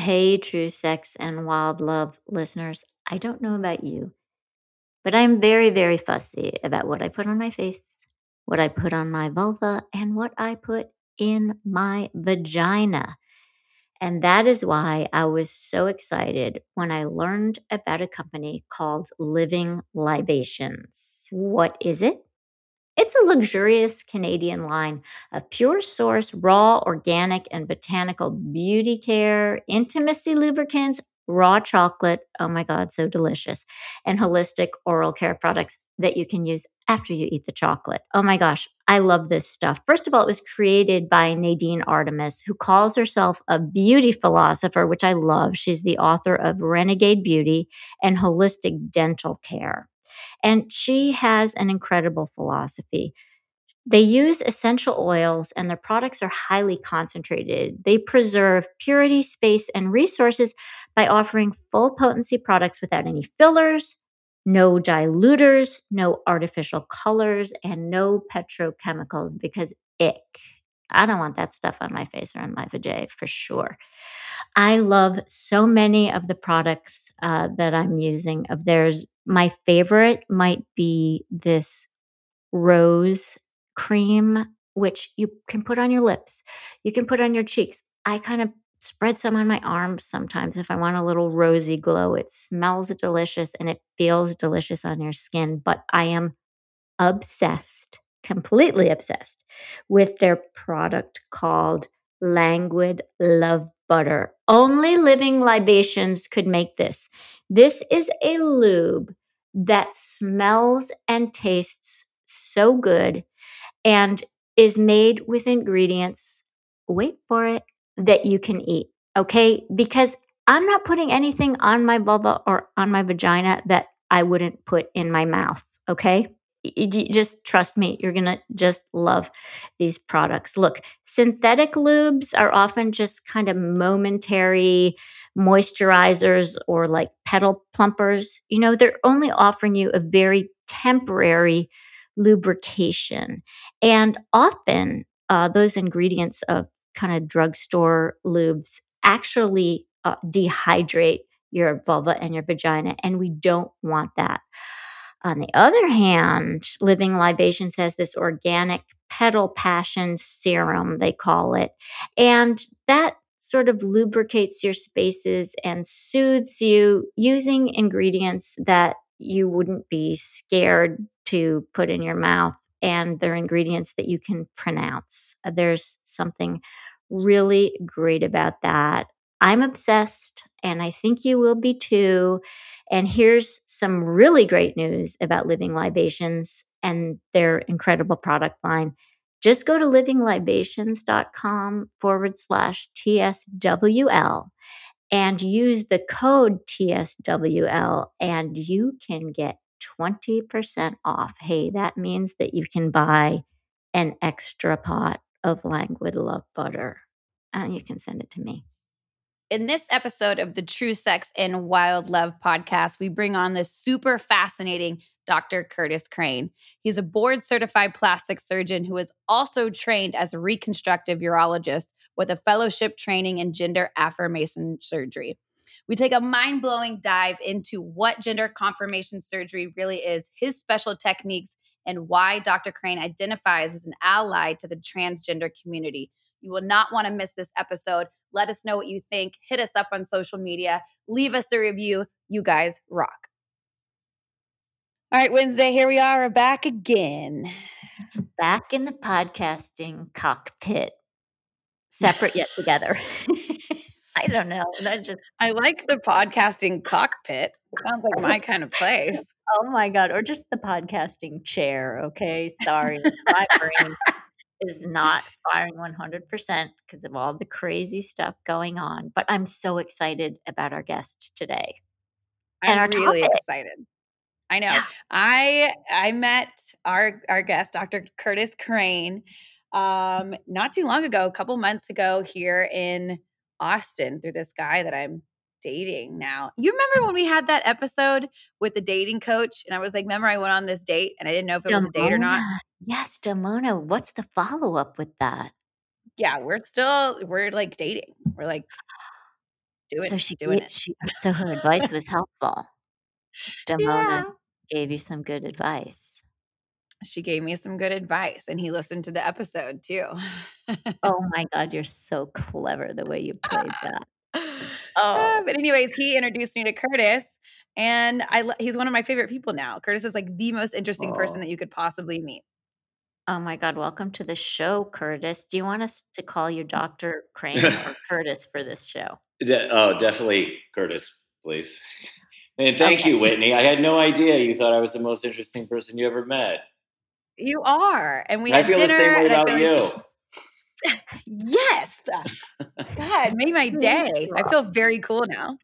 Hey, true sex and wild love listeners. I don't know about you, but I'm very, very fussy about what I put on my face, what I put on my vulva, and what I put in my vagina. And that is why I was so excited when I learned about a company called Living Libations. What is it? It's a luxurious Canadian line of pure source, raw, organic, and botanical beauty care, intimacy lubricants, raw chocolate. Oh my God, so delicious. And holistic oral care products that you can use after you eat the chocolate. Oh my gosh, I love this stuff. First of all, it was created by Nadine Artemis, who calls herself a beauty philosopher, which I love. She's the author of Renegade Beauty and Holistic Dental Care. And she has an incredible philosophy. They use essential oils and their products are highly concentrated. They preserve purity, space, and resources by offering full potency products without any fillers, no diluters, no artificial colors, and no petrochemicals because ick. I don't want that stuff on my face or on my vajay for sure. I love so many of the products uh, that I'm using of theirs. My favorite might be this rose cream, which you can put on your lips, you can put on your cheeks. I kind of spread some on my arms sometimes if I want a little rosy glow. It smells delicious and it feels delicious on your skin, but I am obsessed, completely obsessed with their product called Languid Love Butter. Only living libations could make this. This is a lube that smells and tastes so good and is made with ingredients, wait for it, that you can eat. Okay. Because I'm not putting anything on my vulva or on my vagina that I wouldn't put in my mouth. Okay. Just trust me, you're going to just love these products. Look, synthetic lubes are often just kind of momentary moisturizers or like petal plumpers. You know, they're only offering you a very temporary lubrication. And often uh, those ingredients of kind of drugstore lubes actually uh, dehydrate your vulva and your vagina, and we don't want that. On the other hand, Living Libations has this organic petal passion serum, they call it. And that sort of lubricates your spaces and soothes you using ingredients that you wouldn't be scared to put in your mouth. And they're ingredients that you can pronounce. There's something really great about that. I'm obsessed, and I think you will be too. And here's some really great news about Living Libations and their incredible product line. Just go to livinglibations.com forward slash TSWL and use the code TSWL, and you can get 20% off. Hey, that means that you can buy an extra pot of Languid Love Butter and you can send it to me. In this episode of the True Sex and Wild Love podcast, we bring on this super fascinating Dr. Curtis Crane. He's a board certified plastic surgeon who is also trained as a reconstructive urologist with a fellowship training in gender affirmation surgery. We take a mind blowing dive into what gender confirmation surgery really is, his special techniques, and why Dr. Crane identifies as an ally to the transgender community. You will not want to miss this episode. Let us know what you think. Hit us up on social media. Leave us a review. You guys rock. All right, Wednesday, here we are back again. Back in the podcasting cockpit, separate yet together. I don't know. That just I like the podcasting cockpit. Sounds like my kind of place. Oh my god, or just the podcasting chair, okay? Sorry. my brain is not firing 100% because of all the crazy stuff going on. But I'm so excited about our guest today. I'm really topic. excited. I know. Yeah. I I met our our guest, Dr. Curtis Crane, um, not too long ago, a couple months ago here in Austin through this guy that I'm dating now. You remember when we had that episode with the dating coach? And I was like, remember, I went on this date and I didn't know if it was a date or not. Yes, Damona. What's the follow up with that? Yeah, we're still, we're like dating. We're like, doing so she doing gave, it. she so her advice was helpful. Damona Yeah. gave you some good advice. She gave me some good advice, and he listened to the episode too. Oh my god, you're so clever the way you played that. Uh, Oh. but anyways, he introduced me to Curtis, and I lo- he's one of my favorite people now. Curtis is like the most interesting person Oh. that you could possibly meet. Oh my god, welcome to the show, Curtis. Do you want us to call you Dr. Crane or Curtis for this show? De- oh, definitely Curtis, please. And thank Okay. you, Whitney. I had no idea you thought I was the most interesting person you ever met. You are, and we I had feel dinner. the same way and I about feel like- you. Yes, God, made my day. I feel very cool now.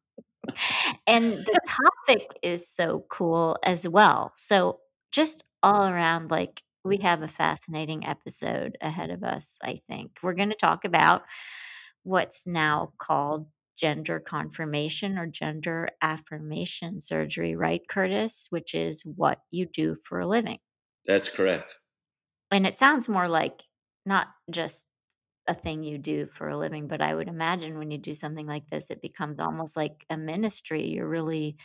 And the topic is so cool as well. So, just all around, like, we have a fascinating episode ahead of us, I think. We're going to talk about what's now called gender confirmation or gender affirmation surgery, right, Curtis? Which is what you do for a living. That's correct. And it sounds more like not just a thing you do for a living, but I would imagine when you do something like this, it becomes almost like a ministry. You're really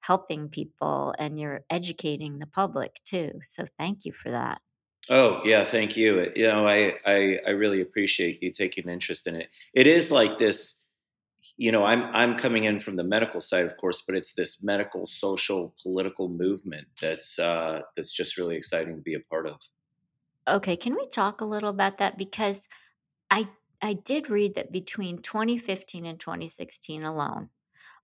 helping people and you're educating the public too. So thank you for that. Oh yeah, thank you. You know, I, I I really appreciate you taking interest in it. It is like this. You know, I'm I'm coming in from the medical side, of course, but it's this medical, social, political movement that's uh, that's just really exciting to be a part of. Okay, can we talk a little about that? Because I I did read that between 2015 and 2016 alone,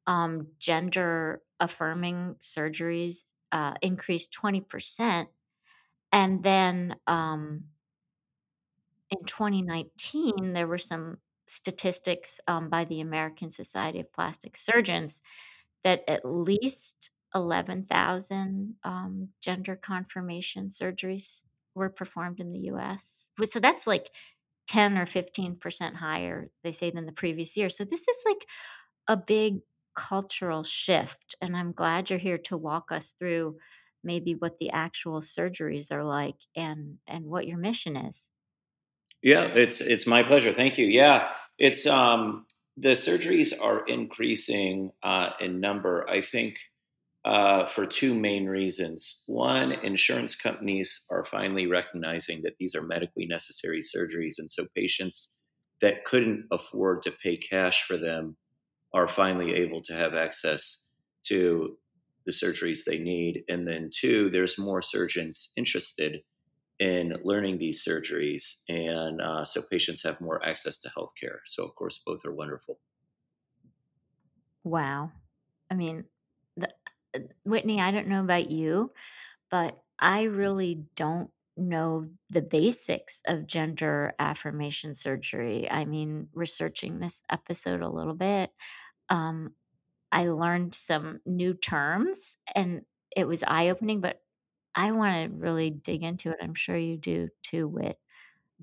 um, gender affirming surgeries uh, increased 20%. And then um, in 2019, there were some statistics um, by the American Society of Plastic Surgeons that at least 11,000 um, gender confirmation surgeries were performed in the US. So that's like 10 or 15% higher, they say, than the previous year. So this is like a big cultural shift. And I'm glad you're here to walk us through maybe what the actual surgeries are like and and what your mission is. Yeah, it's it's my pleasure. Thank you. Yeah, it's um the surgeries are increasing uh, in number. I think uh, for two main reasons. One, insurance companies are finally recognizing that these are medically necessary surgeries, and so patients that couldn't afford to pay cash for them are finally able to have access to the surgeries they need. And then two, there's more surgeons interested in learning these surgeries, and uh, so patients have more access to healthcare. So, of course, both are wonderful. Wow. I mean, Whitney, I don't know about you, but I really don't know the basics of gender affirmation surgery. I mean, researching this episode a little bit, um, I learned some new terms and it was eye opening, but I want to really dig into it. I'm sure you do too, Whit.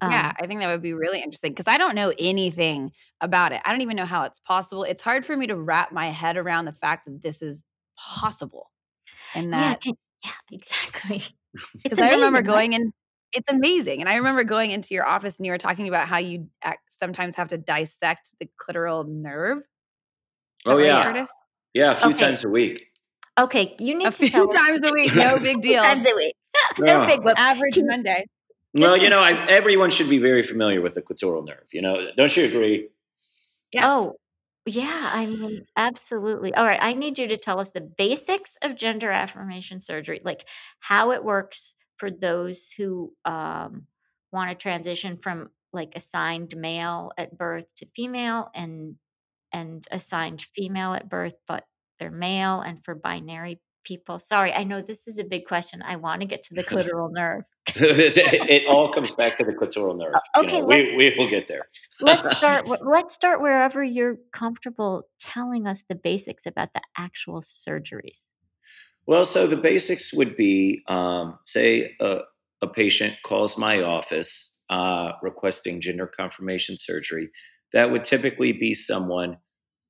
Yeah, Um, I think that would be really interesting because I don't know anything about it. I don't even know how it's possible. It's hard for me to wrap my head around the fact that this is possible and yeah, that can, yeah, exactly. Because I remember going in. It's amazing, and I remember going into your office and you were talking about how you sometimes have to dissect the clitoral nerve. Oh yeah, Curtis? yeah, a few Okay. times a week. Okay, you need A to few us times a week, no big deal. times a week. no Yeah. big whoop. Average Can- Monday. Well, Just you know, I, everyone should be very familiar with the clitoral nerve. You know, don't you agree? Yes. Oh, yeah, I mean, absolutely. All right, I need you to tell us the basics of gender affirmation surgery, like how it works for those who um, want to transition from like assigned male at birth to female and and assigned female at birth, but they're male, and for binary people. Sorry, I know this is a big question. I want to get to the clitoral nerve. it, all comes back to the clitoral nerve. O- You okay, know, we, we will get there. let's start let's start wherever you're comfortable telling us the basics about the actual surgeries Well, so the basics would be um, say a, a patient calls my office uh, requesting gender confirmation surgery. That would typically be someone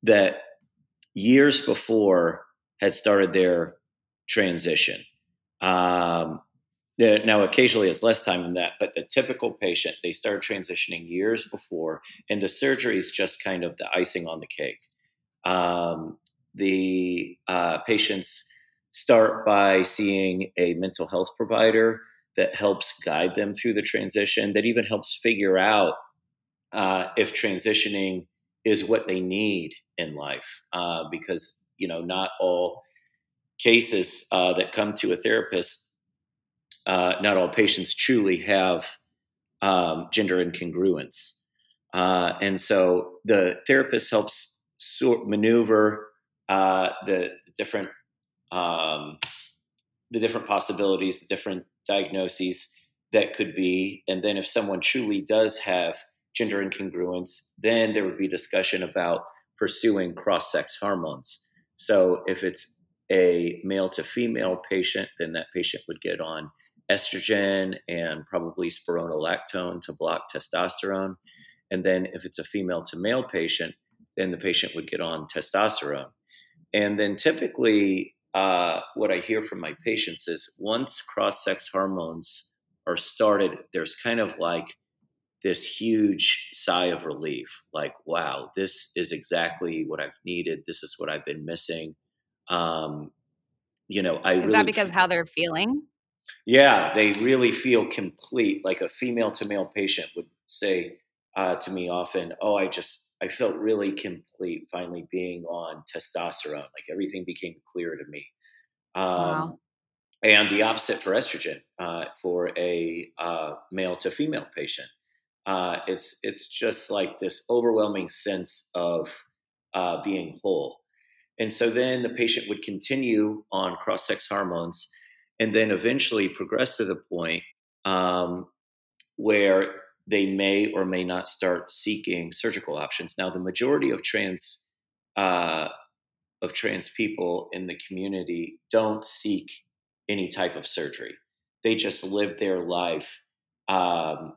that years before had started their transition. Um, now, occasionally it's less time than that, but the typical patient, they start transitioning years before, and the surgery is just kind of the icing on the cake. Um, the uh, patients start by seeing a mental health provider that helps guide them through the transition, that even helps figure out uh, if transitioning is what they need in life, uh, because you know not all cases uh, that come to a therapist, uh, not all patients truly have um, gender incongruence, uh, and so the therapist helps sort maneuver uh, the, different um, the different possibilities, the different diagnoses that could be, and then if someone truly does have gender incongruence, then there would be discussion about pursuing cross sex hormones. So if it's a male to female patient, then that patient would get on estrogen and probably spironolactone to block testosterone. And then if it's a female to male patient, then the patient would get on testosterone. And then typically, uh, what I hear from my patients is once cross sex hormones are started, there's kind of like this huge sigh of relief like, wow, this is exactly what I've needed. This is what I've been missing. Um, you know, I is really that because how they're feeling? Yeah, they really feel complete. Like a female to male patient would say uh, to me often, "Oh, I just I felt really complete finally being on testosterone. Like everything became clear to me. Um, wow. And the opposite for estrogen uh, for a uh, male to female patient. Uh, it's it's just like this overwhelming sense of uh, being whole. And so then the patient would continue on cross sex hormones and then eventually progress to the point um, where they may or may not start seeking surgical options. Now, the majority of trans uh, of trans people in the community don't seek any type of surgery. They just live their life um,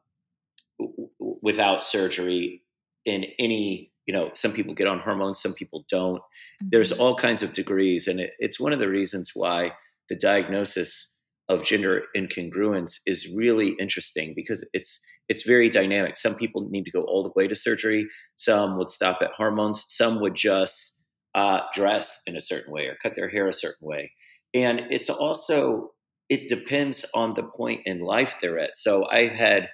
w- without surgery in any. You know, some people get on hormones, some people don't. Mm-hmm. There's all kinds of degrees, and it, it's one of the reasons why the diagnosis of gender incongruence is really interesting because it's it's very dynamic. Some people need to go all the way to surgery. Some would stop at hormones. Some would just uh, dress in a certain way or cut their hair a certain way. And it's also it depends on the point in life they're at. So I've had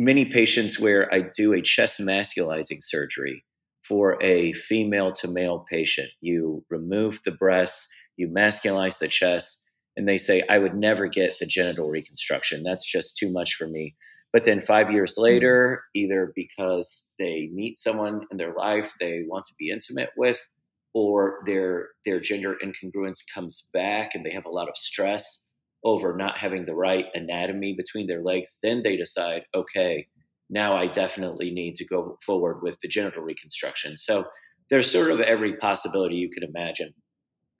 many patients where I do a chest masculizing surgery for a female to male patient. You remove the breasts, you masculize the chest, and they say, I would never get the genital reconstruction. That's just too much for me. But then five years hmm. later, either because they meet someone in their life they want to be intimate with, or their their gender incongruence comes back and they have a lot of stress over not having the right anatomy between their legs, then they decide, okay, now I definitely need to go forward with the genital reconstruction. So there's sort of every possibility you could imagine.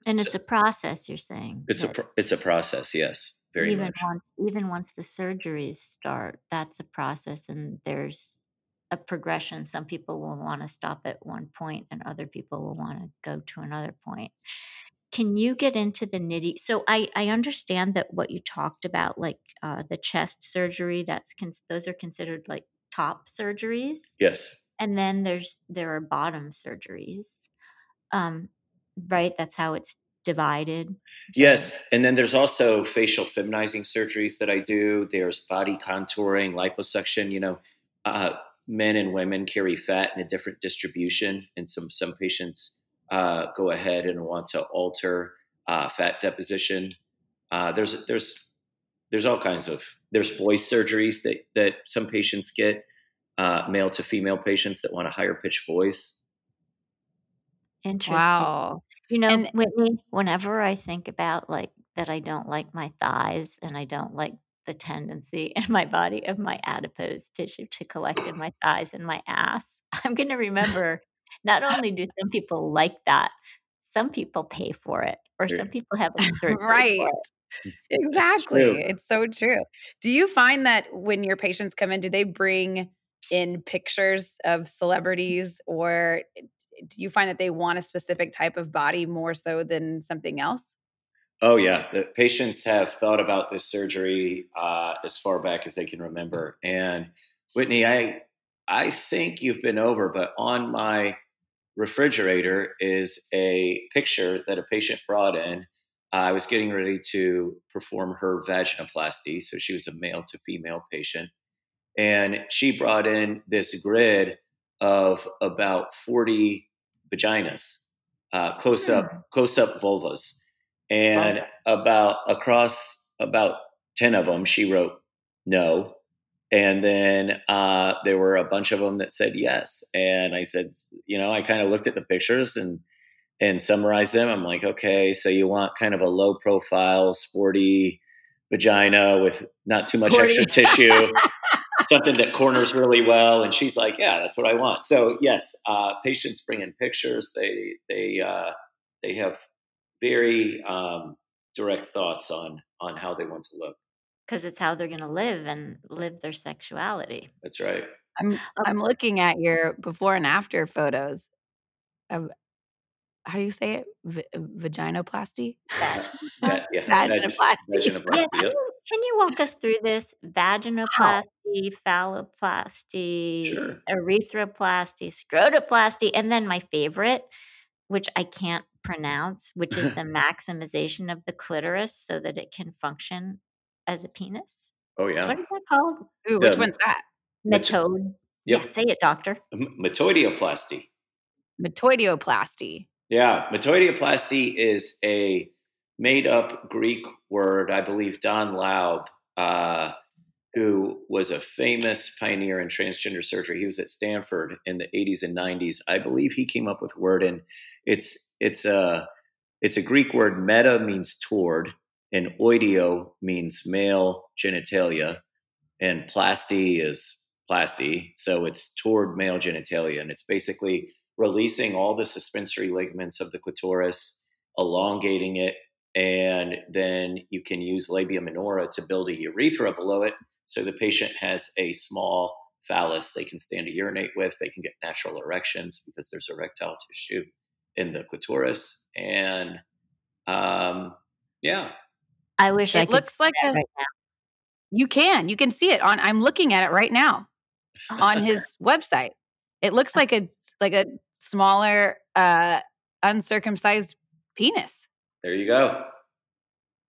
And it's so, a process, you're saying. It's a it's a process, yes, very even much. once even once the surgeries start, that's a process, and there's a progression. Some people will want to stop at one point, and other people will want to go to another point. Can you get into the nitty? So I I understand that what you talked about, like uh, the chest surgery, that's cons- those are considered like top surgeries. Yes. And then there's there are bottom surgeries. Um, right? That's how it's divided. Yes. And then there's also facial feminizing surgeries that I do. There's body contouring, liposuction. You know, uh, men and women carry fat in a different distribution. And some, some patients uh, go ahead and want to alter uh, fat deposition. Uh, there's, there's, there's all kinds of, there's voice surgeries that, that some patients get, uh, male to female patients that want a higher pitch voice. Interesting. Wow. You know, And Whitney, whenever I think about like that I don't like my thighs and I don't like the tendency in my body of my adipose tissue to collect in my thighs and my ass, I'm going to remember not only do some people like that, some people pay for it or some people have a surgery right. for it. Exactly. It's so true. Do you find that when your patients come in, do they bring in pictures of celebrities or do you find that they want a specific type of body more so than something else? Oh yeah, the patients have thought about this surgery uh, as far back as they can remember. And Whitney, I I think you've been over, but on my refrigerator is a picture that a patient brought in. I was getting ready to perform her vaginoplasty. So she was a male to female patient. And she brought in this grid of about 40 vaginas, uh, close up, hmm. close up vulvas. And about across about 10 of them, she wrote no. And then uh, there were a bunch of them that said yes. And I said, you know, I kind of looked at the pictures and and summarized them. I'm like, okay, so you want kind of a low profile, sporty vagina with not too much sporty. extra tissue, something that corners really well. And she's like, yeah, that's what I want. So yes, uh, patients bring in pictures. They they uh, they have very um, direct thoughts on on how they want to look because it's how they're going to live and live their sexuality. That's right. I'm um, I'm looking at your before and after photos of how do you say it? V- vaginoplasty. yeah, yeah. Vaginoplasty. Vaginoplasty. Yeah, can, you, can you walk us through this? Vaginoplasty, phalloplasty, sure. urethroplasty, scrotoplasty, and then my favorite, which I can't pronounce, which is the maximization of the clitoris so that it can function as a penis. Oh yeah. What is that called? Ooh, which one's that? Metode. Yep. Yeah, say it, doctor. Metoidioplasty. Metoidioplasty. Yeah, metoidioplasty is a made up Greek word. I believe Don Laub, uh, who was a famous pioneer in transgender surgery, he was at Stanford in the 80s and 90s. I believe he came up with the word, and it's it's a it's a Greek word. Meta means toward, and oideo means male genitalia, and plasty is plasty, so it's toward male genitalia, and it's basically releasing all the suspensory ligaments of the clitoris, elongating it, and then you can use labia minora to build a urethra below it, so the patient has a small phallus they can stand to urinate with. They can get natural erections because there's erectile tissue in the clitoris, and um, yeah, I wish it I looks like a, right You can. You can see it on I'm looking at it right now on his website. It looks like a like a smaller uh uncircumcised penis. There you go.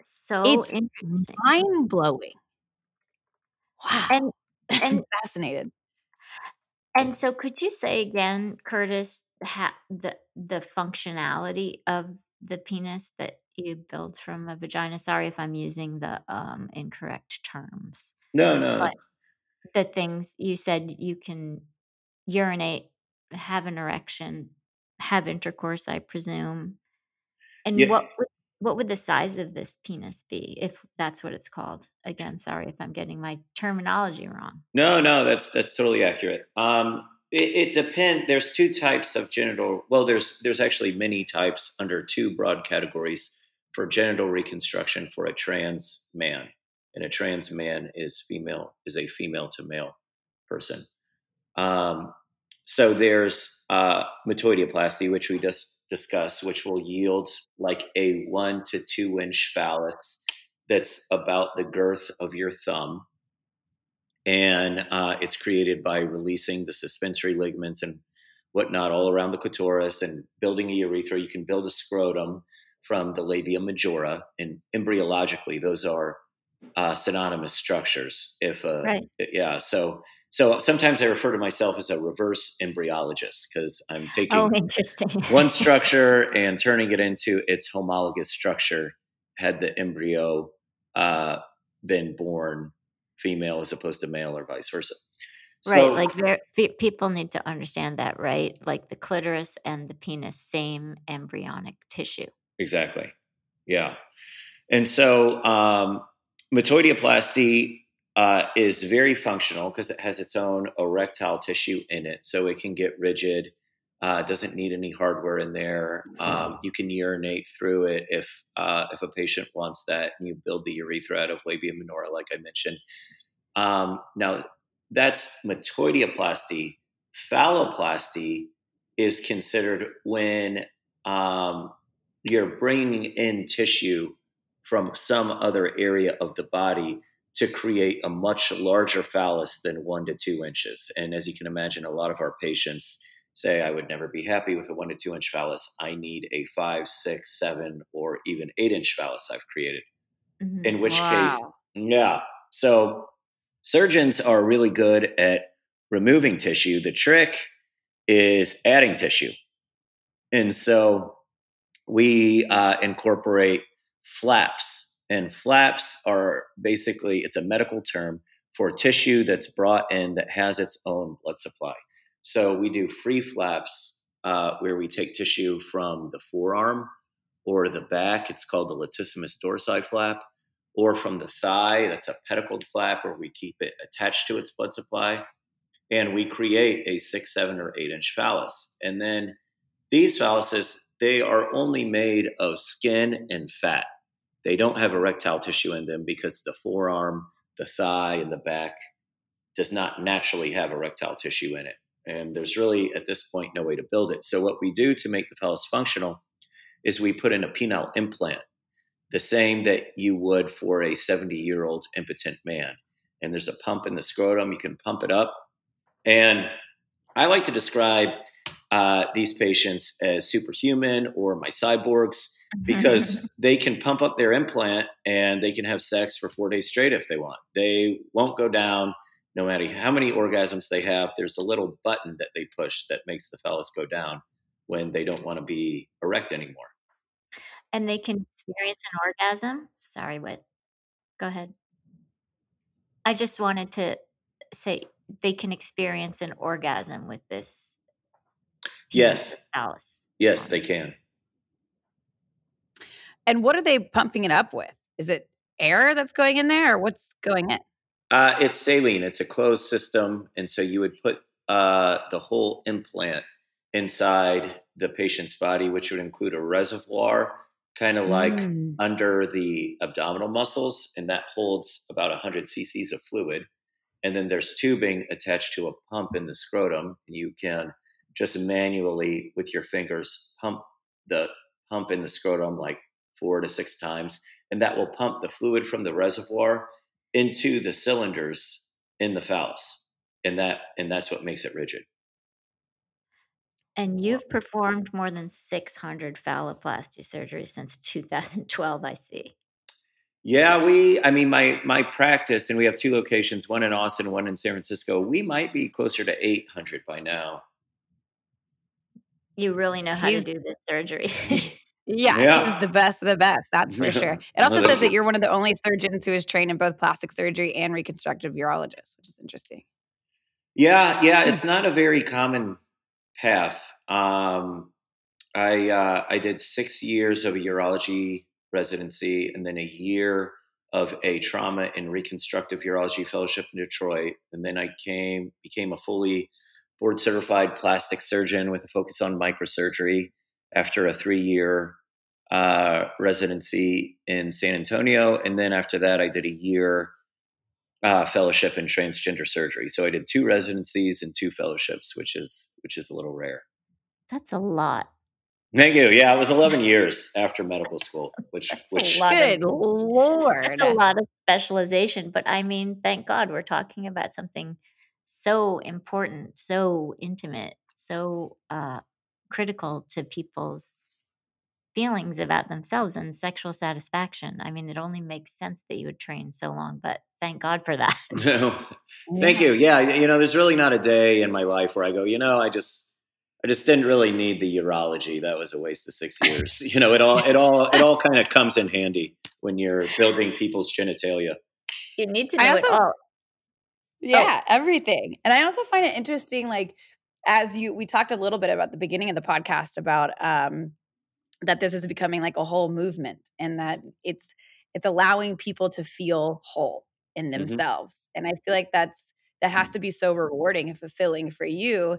So it's interesting. Mind blowing. Wow. And and fascinated. And so could you say again, Curtis, ha- the the functionality of the penis that you build from a vagina. Sorry if I'm using the um, incorrect terms. No, no. But the things you said you can urinate, have an erection, have intercourse, I presume. And yeah. what would, what would the size of this penis be if that's what it's called? Again, sorry if I'm getting my terminology wrong. No, no, that's that's totally accurate. Um, it, it depends. There's two types of genital. Well, there's there's actually many types under two broad categories for genital reconstruction for a trans man, and a trans man is female is a female to male person. Um, so there's uh, metoidioplasty, which we just discussed, which will yield like a one to two inch phallus that's about the girth of your thumb and uh, it's created by releasing the suspensory ligaments and whatnot all around the clitoris and building a urethra. You can build a scrotum from the labia majora, and embryologically, those are uh, synonymous structures. If uh, right. yeah, so so sometimes I refer to myself as a reverse embryologist because I'm taking oh, one structure and turning it into its homologous structure. Had the embryo uh, been born female as opposed to male or vice versa. So, right, like there, people need to understand that, right? Like the clitoris and the penis, same embryonic tissue. Exactly. Yeah. And so um, metoidioplasty uh, is very functional because it has its own erectile tissue in it. So it can get rigid, uh, doesn't need any hardware in there. Um, you can urinate through it if uh, if a patient wants that, and you build the urethra out of labia minora, like I mentioned. Um, now, that's metoidioplasty. Phalloplasty is considered when um, you're bringing in tissue from some other area of the body to create a much larger phallus than one to two inches. And as you can imagine, a lot of our patients say I would never be happy with a one to two inch phallus. I need a five, six, seven, or even eight inch phallus I've created. Mm-hmm. In which wow. case, yeah. So surgeons are really good at removing tissue. The trick is adding tissue. And so we uh, incorporate flaps. And flaps are basically, it's a medical term for tissue that's brought in that has its own blood supply. So we do free flaps uh, where we take tissue from the forearm or the back. It's called the latissimus dorsi flap, or from the thigh. That's a pedicled flap where we keep it attached to its blood supply. And we create a six, seven, or eight inch phallus. And then these phalluses, they are only made of skin and fat. They don't have erectile tissue in them because the forearm, the thigh, and the back does not naturally have erectile tissue in it. And there's really, at this point, no way to build it. So, what we do to make the pelvis functional is we put in a penile implant, the same that you would for a 70 year old impotent man. And there's a pump in the scrotum, you can pump it up. And I like to describe uh, these patients as superhuman or my cyborgs because they can pump up their implant and they can have sex for four days straight if they want. They won't go down no matter how many orgasms they have, there's a little button that they push that makes the phallus go down when they don't want to be erect anymore. And they can experience an orgasm. Sorry, what? Go ahead. I just wanted to say they can experience an orgasm with this. Yes. Phallus. Yes, they can. And what are they pumping it up with? Is it air that's going in there or what's going in? Uh, it's saline. It's a closed system, and so you would put uh, the whole implant inside the patient's body, which would include a reservoir, kind of like mm. under the abdominal muscles, and that holds about 100 cc's of fluid. And then there's tubing attached to a pump in the scrotum, and you can just manually with your fingers pump the pump in the scrotum like four to six times, and that will pump the fluid from the reservoir into the cylinders in the phallus, and that and that's what makes it rigid. And you've performed more than 600 phalloplasty surgeries since 2012, I see. Yeah, we, I mean, my, my practice, and we have two locations, one in Austin, one in San Francisco. We might be closer to 800 by now. You really know how He's, to do this surgery. Yeah, Yeah. he's the best of the best. That's for sure. It also says that you're one of the only surgeons who is trained in both plastic surgery and reconstructive urologist, which is interesting. Yeah, yeah, it's not a very common path. Um, I uh, I did six years of a urology residency and then a year of a trauma and reconstructive urology fellowship in Detroit, and then I came became a fully board certified plastic surgeon with a focus on microsurgery after a three year uh, residency in San Antonio. And then after that, I did a year uh, fellowship in transgender surgery. So I did two residencies and two fellowships, which is which is a little rare. That's a lot. Thank you. Yeah, it was 11 years after medical school, which That's which good of, lord, that's a lot of specialization. But I mean, thank God we're talking about something so important, so intimate, so uh, critical to people's feelings about themselves and sexual satisfaction. I mean, it only makes sense that you would train so long, but thank God for that. No, thank you. Yeah, you know, there's really not a day in my life where I go, you know, I just I just didn't really need the urology. That was a waste of 6 years. you know, it all it all it all kind of comes in handy when you're building people's genitalia. You need to know also, it all. Yeah, oh. everything. And I also find it interesting like as you we talked a little bit about the beginning of the podcast about um that this is becoming like a whole movement and that it's it's allowing people to feel whole in mm-hmm. themselves mm-hmm. and i feel like that's that has to be so rewarding and fulfilling for you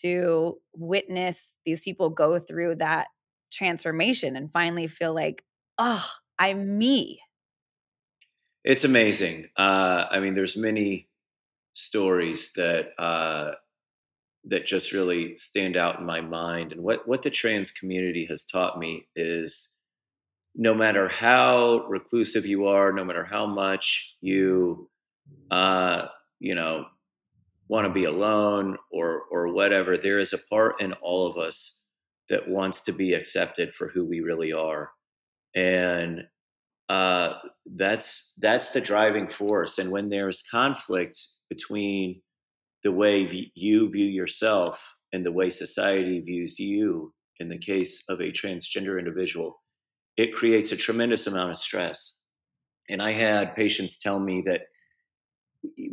to witness these people go through that transformation and finally feel like oh i'm me it's amazing uh, i mean there's many stories that uh, that just really stand out in my mind. And what what the trans community has taught me is no matter how reclusive you are, no matter how much you uh, you know want to be alone or or whatever. There is a part in all of us that wants to be accepted for who we really are, and uh, that's that's the driving force. And when there's conflict between the way you view yourself and the way society views you, in the case of a transgender individual, it creates a tremendous amount of stress. And I had patients tell me that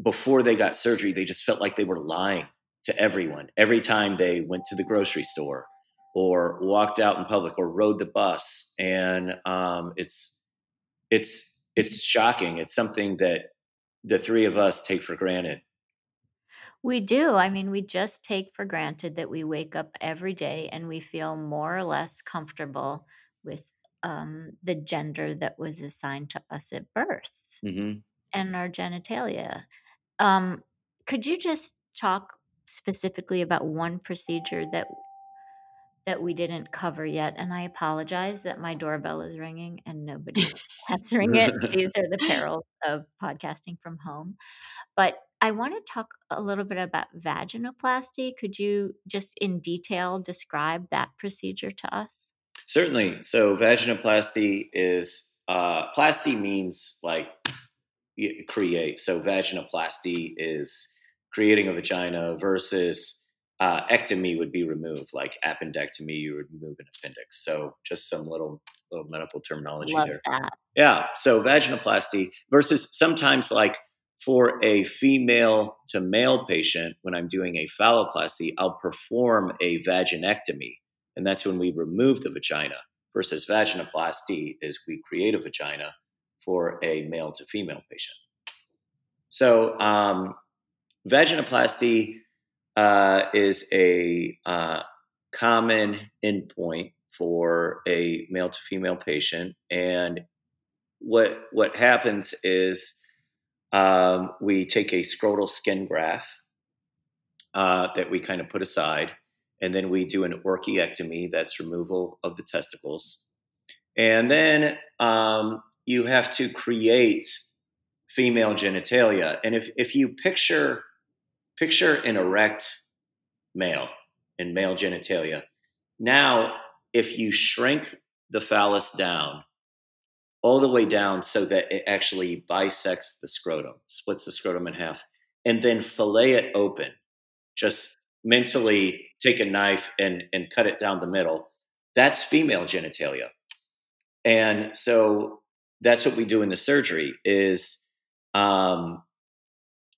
before they got surgery, they just felt like they were lying to everyone every time they went to the grocery store or walked out in public or rode the bus. And um, it's it's it's shocking. It's something that the three of us take for granted. We do. I mean, we just take for granted that we wake up every day and we feel more or less comfortable with um, the gender that was assigned to us at birth hmm and our genitalia. Um, could you just talk specifically about one procedure that that we didn't cover yet? And I apologize that my doorbell is ringing and nobody's answering it. These are the perils of podcasting from home. But I want to talk a little bit about vaginoplasty. Could you just in detail describe that procedure to us? Certainly. So vaginoplasty is uh, plasty means like create. So vaginoplasty is creating a vagina versus uh, ectomy would be removed, like appendectomy, you would remove an appendix. So just some little little medical terminology Love there. that. Yeah. So vaginoplasty versus sometimes like for a female to male patient, when I'm doing a phalloplasty, I'll perform a vaginectomy. And that's when we remove the vagina versus vaginoplasty is we create a vagina for a male to female patient. So um, vaginoplasty uh, is a uh, common endpoint for a male to female patient, and what what happens is um, we take a scrotal skin graft uh, that we kind of put aside, and then we do an orchiectomy, that's removal of the testicles, and then um, you have to create female genitalia. And if if you picture picture an erect male in male genitalia, now if you shrink the phallus down all the way down so that it actually bisects the scrotum, splits the scrotum in half, and then fillet it open. Just mentally take a knife and, and cut it down the middle. That's female genitalia. And so that's what we do in the surgery is um,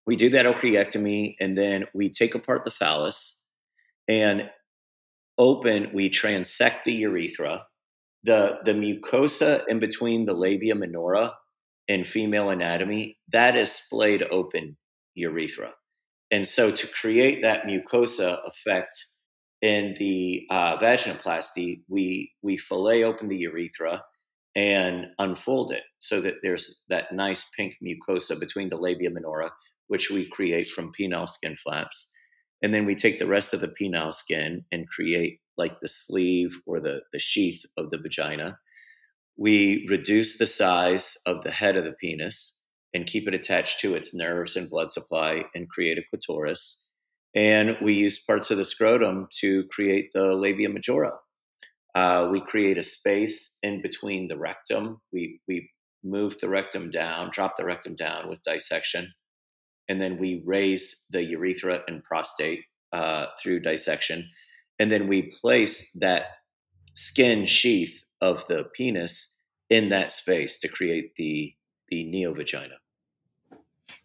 we do that orchiectomy and then we take apart the phallus and open, we transect the urethra. The the mucosa in between the labia minora and female anatomy that is splayed open urethra. And so to create that mucosa effect in the uh, vaginoplasty we we fillet open the urethra and unfold it so that there's that nice pink mucosa between the labia minora which we create from penile skin flaps and then we take the rest of the penile skin and create like the sleeve or the, the sheath of the vagina. We reduce the size of the head of the penis and keep it attached to its nerves and blood supply and create a clitoris. And we use parts of the scrotum to create the labia majora. Uh, we create a space in between the rectum. We, we move the rectum down, drop the rectum down with dissection. And then we raise the urethra and prostate uh, through dissection and then we place that skin sheath of the penis in that space to create the the neovagina.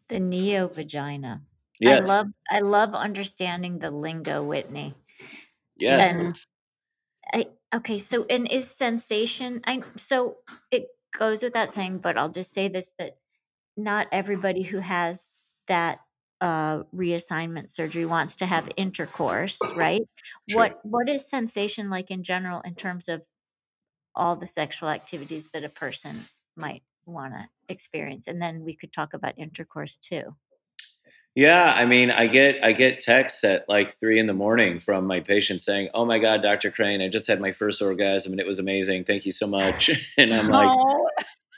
The neovagina. Yes. I love I love understanding the lingo, Whitney. yes. And I okay, so and is sensation I so it goes without saying, but I'll just say this that not everybody who has that uh, reassignment surgery wants to have intercourse, right? True. What what is sensation like in general in terms of all the sexual activities that a person might want to experience? And then we could talk about intercourse too. Yeah, I mean, I get I get texts at like three in the morning from my patients saying, "Oh my God, Dr. Crane, I just had my first orgasm and it was amazing. Thank you so much." and I'm like,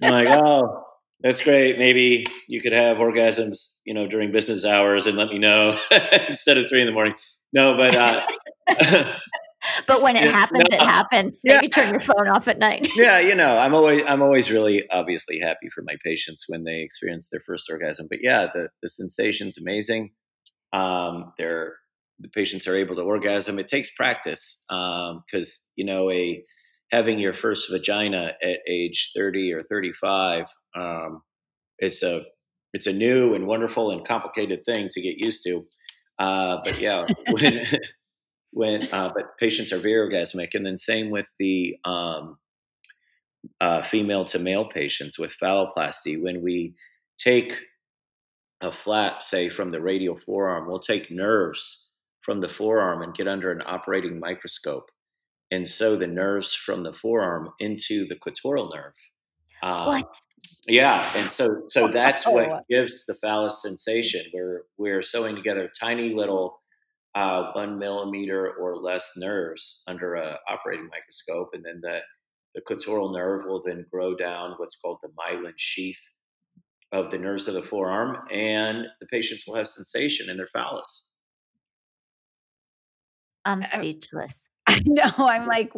I'm like, oh, That's great. Maybe you could have orgasms, you know, during business hours and let me know instead of three in the morning. No, but uh, but when it happens, no, it happens. Maybe yeah. turn your phone off at night. yeah, you know, I'm always I'm always really obviously happy for my patients when they experience their first orgasm. But yeah, the the sensation's amazing. Um, they're the patients are able to orgasm. It takes practice because um, you know a having your first vagina at age 30 or 35 um, it's a it's a new and wonderful and complicated thing to get used to. Uh, but yeah when when uh, but patients are very orgasmic and then same with the um, uh, female to male patients with phalloplasty. When we take a flap say from the radial forearm we'll take nerves from the forearm and get under an operating microscope and sew the nerves from the forearm into the clitoral nerve. Um, what? Yeah, and so so that's what gives the phallus sensation. We're we're sewing together tiny little uh, one millimeter or less nerves under a operating microscope, and then the the clitoral nerve will then grow down what's called the myelin sheath of the nerves of the forearm, and the patients will have sensation in their phallus. I'm speechless. I know. I'm like,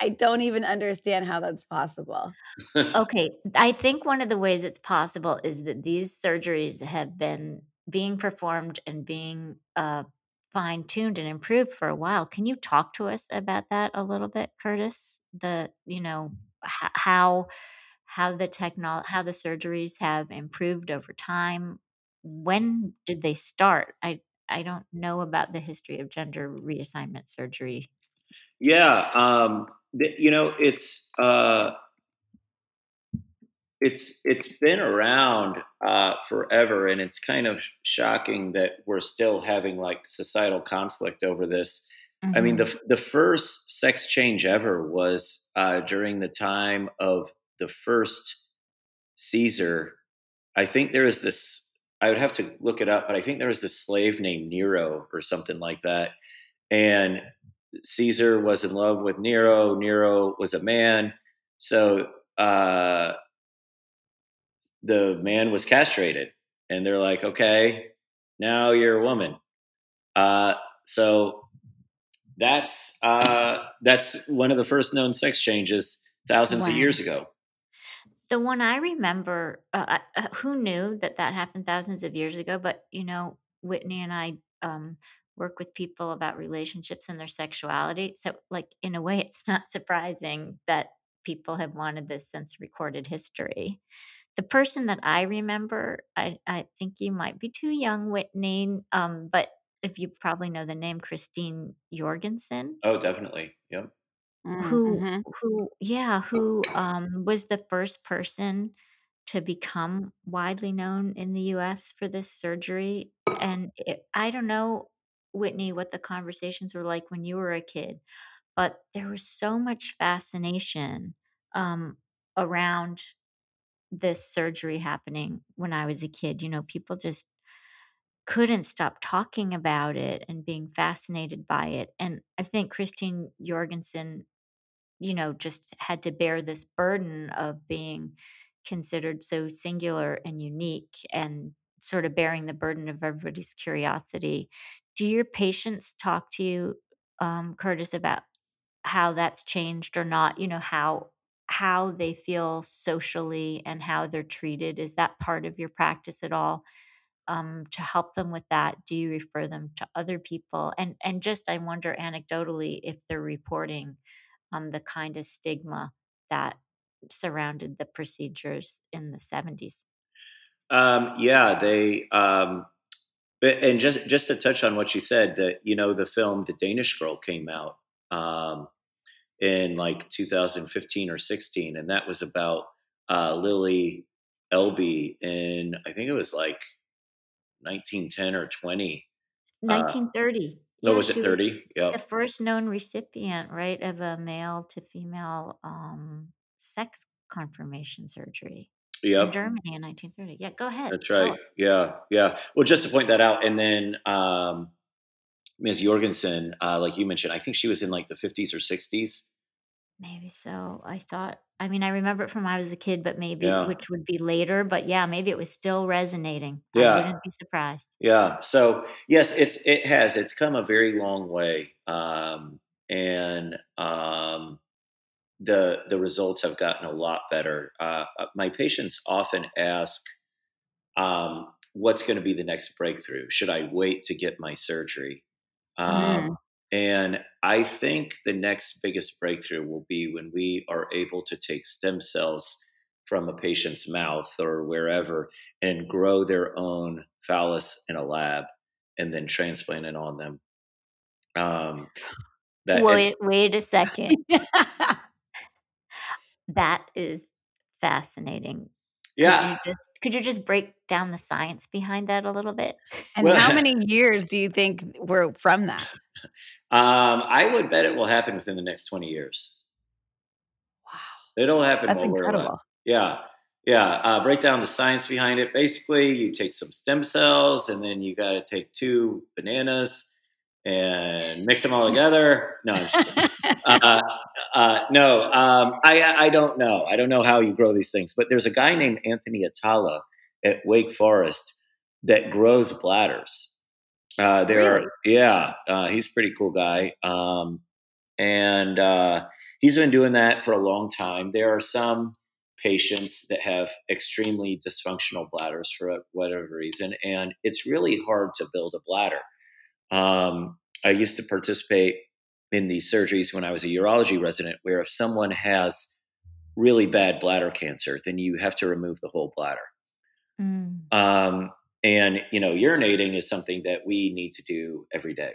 I don't even understand how that's possible. Okay. I think one of the ways it's possible is that these surgeries have been being performed and being uh, fine tuned and improved for a while. Can you talk to us about that a little bit, Curtis? The, you know, h- how how the technology how the surgeries have improved over time. When did they start? I I don't know about the history of gender reassignment surgery. Yeah, um, th- you know, it's uh, it's it's been around uh, forever, and it's kind of shocking that we're still having like societal conflict over this. Mm-hmm. I mean, the mm-hmm. the first sex change ever was uh, during the time of the first Caesar. I think there is this I would have to look it up, but I think there was this slave named Nero or something like that. And Caesar was in love with Nero. Nero was a man. So uh, the man was castrated. And they're like, okay, now you're a woman. Uh, so that's uh, that's one of the first known sex changes thousands wow. of years ago. The one I remember, uh, uh, who knew that that happened thousands of years ago? But you know, Whitney and I um, work with people about relationships and their sexuality. So, like in a way, it's not surprising that people have wanted this since recorded history. The person that I remember, I, I think you might be too young, Whitney, um, but if you probably know the name Christine Jorgensen. Oh, definitely. Yep. Who mm-hmm. who yeah, who, um, was the first person to become widely known in the US for this surgery, and it I don't know, Whitney, what the conversations were like when you were a kid, but there was so much fascination, um, around this surgery happening when I was a kid, you know, people just couldn't stop talking about it and being fascinated by it, and I think Christine Jorgensen you know, just had to bear this burden of being considered so singular and unique and sort of bearing the burden of everybody's curiosity. Do your patients talk to you, um, Curtis, about how that's changed or not? You know, how how they feel socially and how they're treated. Is that part of your practice at all? Um, to help them with that, do you refer them to other people? And and just I wonder anecdotally if they're reporting um, the kind of stigma that surrounded the procedures in the 70s. Um, yeah, they. Um, and just just to touch on what you said, that you know the film The Danish Girl came out um, in like 2015 or 16, and that was about uh, Lili Elbe in I think it was like 1910 or 20. 1930. Uh, yeah, oh, was it 30? Yeah. The first known recipient, right, of a male to female um, sex confirmation surgery yep. Germany in 1930. Yeah, go ahead. That's right. Yeah, yeah. Well, just to point that out, and then um, Ms. Jorgensen, uh, like you mentioned, I think she was in like the 50s or 60s. Maybe so. I thought I mean, I remember it from when I was a kid, but maybe Yeah. which would be later, but yeah, maybe it was still resonating. I Yeah. wouldn't be surprised. Yeah. So yes, it's it has. It's come a very long way, um, and um, the the results have gotten a lot better. Uh, uh, my patients often ask, um, "What's going to be the next breakthrough? Should I wait to get my surgery?" Um, Mm. and I think the next biggest breakthrough will be when we are able to take stem cells from a patient's mouth or wherever and grow their own phallus in a lab and then transplant it on them. Um, that and Wait wait a second. That is fascinating. Could yeah. you just could you just break down the science behind that a little bit? and Well, how many years do you think were from that? um, I would bet it will happen within the next 20 years. Wow. It'll happen That's while we're incredible. Yeah. Yeah. Uh, break down the science behind it. Basically, you take some stem cells and then you got to take two bananas and mix them all together. No, I'm just. Uh, uh, no, um, I, I don't know. I don't know how you grow these things, but there's a guy named Anthony Atala at Wake Forest that grows bladders. Uh, there Really? are, yeah, uh, he's a pretty cool guy. Um, and uh, he's been doing that for a long time. There are some patients that have extremely dysfunctional bladders for whatever reason, and it's really hard to build a bladder. Um, I used to participate in these surgeries when I was a urology resident, where if someone has really bad bladder cancer, then you have to remove the whole bladder. Mm. Um, and you know, urinating is something that we need to do every day.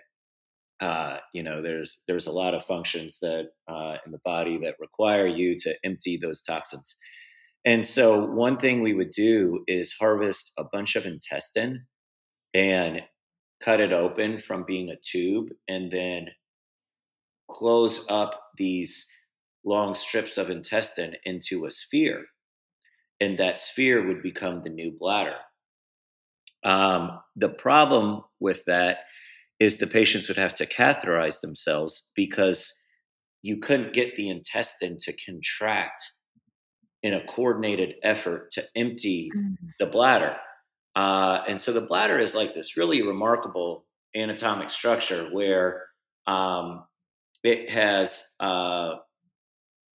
Uh, you know, there's there's a lot of functions that uh, in the body that require you to empty those toxins. And so, one thing we would do is harvest a bunch of intestine and cut it open from being a tube, and then close up these long strips of intestine into a sphere, and that sphere would become the new bladder. Um, the problem with that is the patients would have to catheterize themselves because you couldn't get the intestine to contract in a coordinated effort to empty Mm. the bladder. Uh, and so the bladder is like this really remarkable anatomic structure where um, it has uh,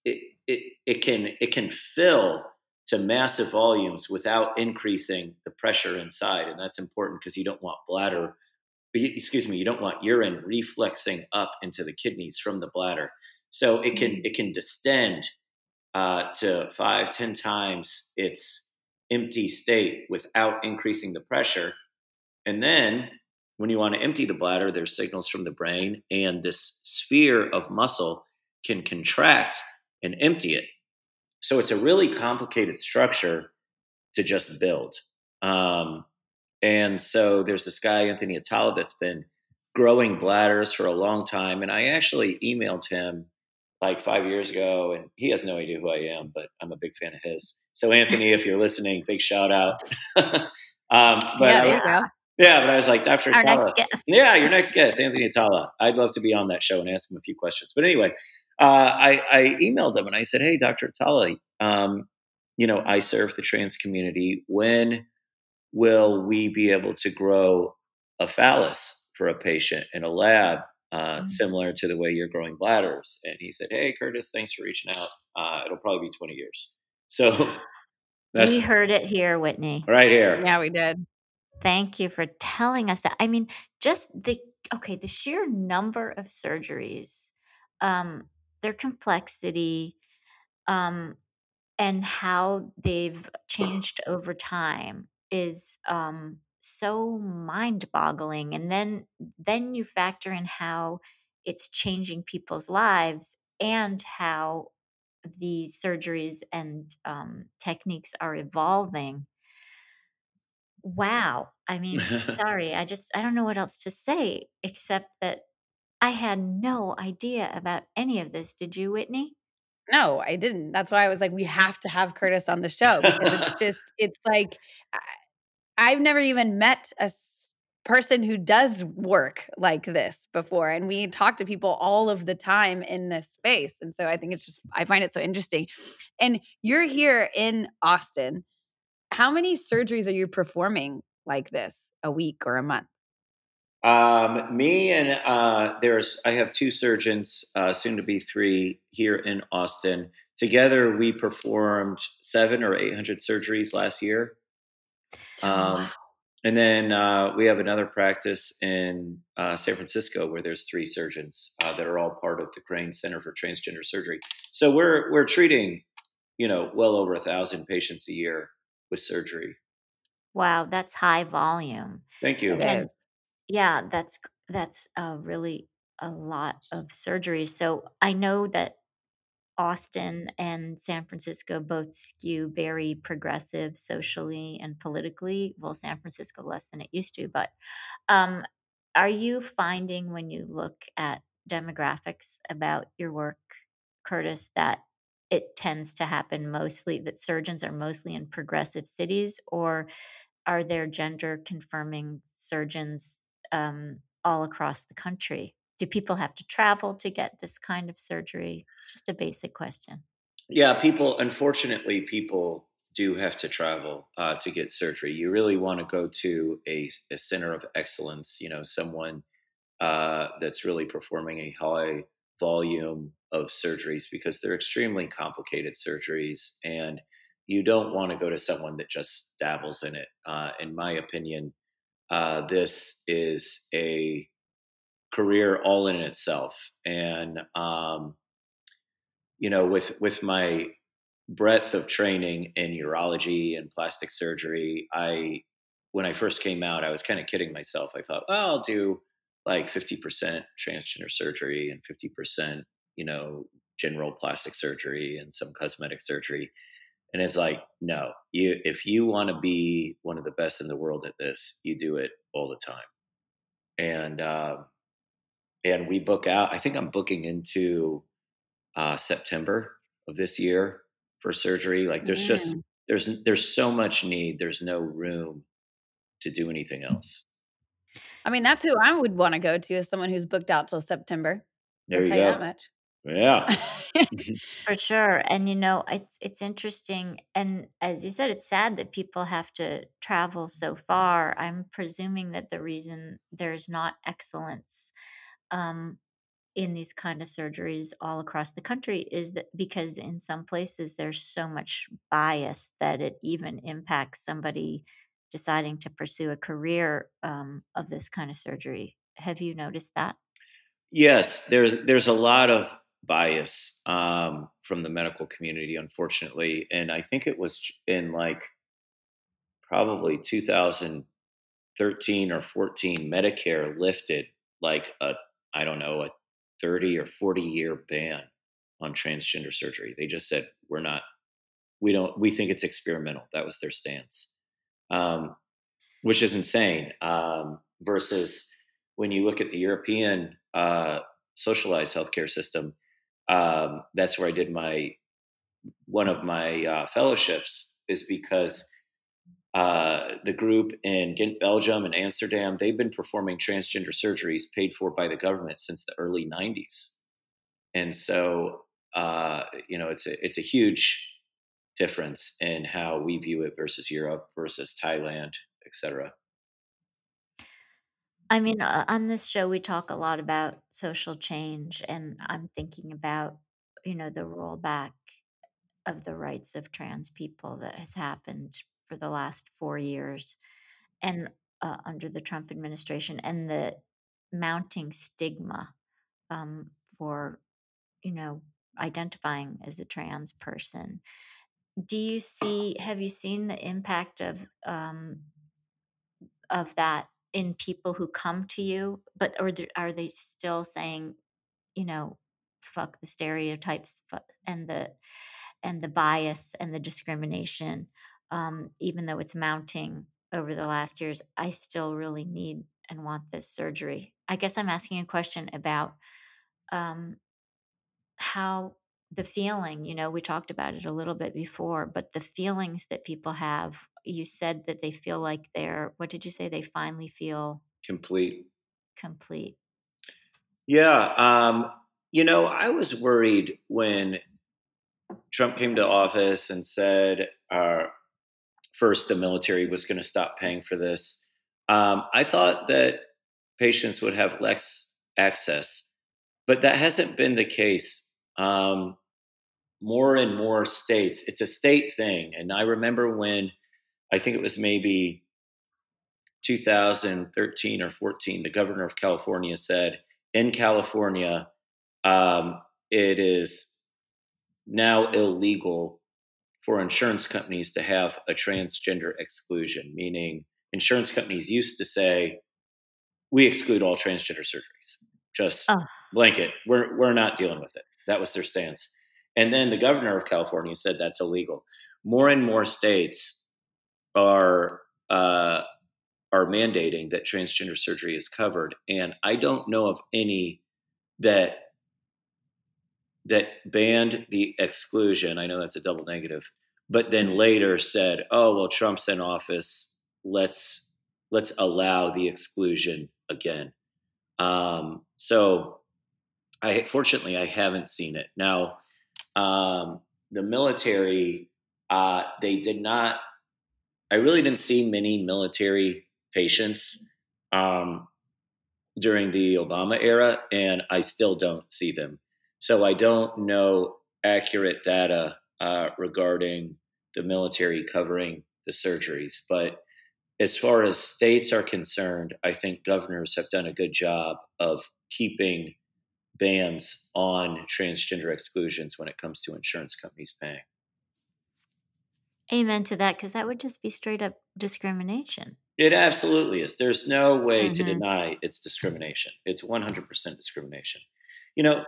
it, it it can it can fill to massive volumes without increasing the pressure inside, and that's important because you don't want bladder. Excuse me, you don't want urine reflexing up into the kidneys from the bladder. So it can Mm. it can distend uh, to five ten times its empty state without increasing the pressure. And then when you want to empty the bladder, there's signals from the brain, and this sphere of muscle can contract and empty it. So it's a really complicated structure to just build. Um, and so there's this guy, Anthony Atala, that's been growing bladders for a long time. And I actually emailed him like five years ago, and he has no idea who I am, but I'm a big fan of his. So, Anthony, if you're listening, big shout out. um, but yeah, there you go. yeah, but I was like, Dr. Our guest. Yeah, your next guest, Anthony Atala. I'd love to be on that show and ask him a few questions. But anyway, uh, I, I emailed him and I said, Hey, Dr. Atala, um, you know, I serve the trans community. When will we be able to grow a phallus for a patient in a lab, uh, Mm. similar to the way you're growing bladders? And he said, Hey, Curtis, thanks for reaching out. Uh, it'll probably be 20 years. So that's We heard it here, Whitney. right here. Yeah, we did. Thank you for telling us that. I mean, just the okay, the sheer number of surgeries, um, their complexity, um, and how they've changed over time is um, so mind-boggling. And then then you factor in how it's changing people's lives and how the surgeries and um, techniques are evolving. Wow. I mean, sorry, I just I don't know what else to say except that I had no idea about any of this. Did you, Whitney? No, I didn't. That's why I was like, we have to have Curtis on the show because it's just, it's like, I, I've never even met a person who does work like this before and we talk to people all of the time in this space and so i think it's just i find it so interesting and you're here in austin how many surgeries are you performing like this a week or a month um, me and uh, there's I have two surgeons, uh, soon to be three, here in Austin. Together, we performed seven or eight hundred surgeries last year. Um, and then uh, we have another practice in uh, San Francisco where there's three surgeons uh, that are all part of the Crane Center for Transgender Surgery. So we're we're treating, you know, well over a thousand patients a year with surgery. Wow, that's high volume. Thank you. And yeah, that's that's uh, really a lot of surgeries. So I know that Austin and San Francisco both skew very progressive socially and politically. Well, San Francisco less than it used to, but um, are you finding when you look at demographics about your work, Curtis, that it tends to happen mostly that surgeons are mostly in progressive cities, or are there gender confirming surgeons um, all across the country? Do people have to travel to get this kind of surgery? Just a basic question. Yeah, people, unfortunately, people do have to travel uh, to get surgery. You really want to go to a, a center of excellence, you know, someone uh, that's really performing a high volume of surgeries because they're extremely complicated surgeries. And you don't want to go to someone that just dabbles in it. Uh, in my opinion, uh, this is a career all in itself. And um, you know, with with my breadth of training in urology and plastic surgery, I when I first came out, I was kind of kidding myself. I thought, well, I'll do like 50% transgender surgery and 50%, you know, general plastic surgery and some cosmetic surgery. And it's like, no, you if you want to be one of the best in the world at this, you do it all the time. And uh, and we book out. I think I'm booking into uh, September of this year for surgery. Like there's just there's there's so much need. There's no room to do anything else. I mean, that's who I would want to go to as someone who's booked out till September. There I'll you tell go. you that much. Yeah. For sure. And you know, it's it's interesting and as you said it's sad that people have to travel so far. I'm presuming that the reason there's not excellence um, in these kind of surgeries all across the country is that because in some places there's so much bias that it even impacts somebody deciding to pursue a career um, of this kind of surgery. Have you noticed that? Yes, there's there's a lot of bias um, from the medical community, unfortunately, and I think it was in like probably 2013 or 14, Medicare lifted like a I don't know a 30 or 40 year ban on transgender surgery. They just said we're not we don't we think it's experimental. That was their stance, um, which is insane. Um, versus when you look at the European uh, socialized healthcare system, um, that's where I did my one of my uh, fellowships is because uh, the group in Ghent, Belgium, and Amsterdam they've been performing transgender surgeries paid for by the government since the early '90s, and so uh, you know it's a it's a huge difference in how we view it versus Europe versus Thailand, etc. I mean, uh, on this show, we talk a lot about social change, and I'm thinking about, you know, the rollback of the rights of trans people that has happened for the last four years and uh, under the Trump administration and the mounting stigma um, for, you know, identifying as a trans person. Do you see, have you seen the impact of, um, of that in people who come to you, but or are they still saying, you know, fuck the stereotypes and the and the bias and the discrimination, um, even though it's mounting over the last years, I still really need and want this surgery. I guess I'm asking a question about um, how the feeling, you know, we talked about it a little bit before, but the feelings that people have, you said that they feel like they're, what did you say? They finally feel Complete. Complete. Yeah. Um, you know, I was worried when Trump came to office and said, uh, first, the military was going to stop paying for this. Um, I thought that patients would have less access, but that hasn't been the case. Um, more and more states, it's a state thing. And I remember when I think it was maybe 2013 or 14, the governor of California said, in California, um, it is now illegal for insurance companies to have a transgender exclusion, meaning insurance companies used to say, we exclude all transgender surgeries, just oh. blanket. We're, we're not dealing with it. That was their stance. And then the governor of California said that's illegal. More and more states are uh, are mandating that transgender surgery is covered, and I don't know of any that that banned the exclusion. I know that's a double negative, but then later said, "Oh well, Trump's in office. Let's let's allow the exclusion again." Um, so, I fortunately I haven't seen it now. Um, the military, uh, they did not. I really didn't see many military patients um, during the Obama era, and I still don't see them. So I don't know accurate data uh, regarding the military covering the surgeries. But as far as states are concerned, I think governors have done a good job of keeping bans on transgender exclusions when it comes to insurance companies paying. Amen to that, because that would just be straight up discrimination. It absolutely is. There's no way mm-hmm. to deny it's discrimination. It's 100% discrimination. You know,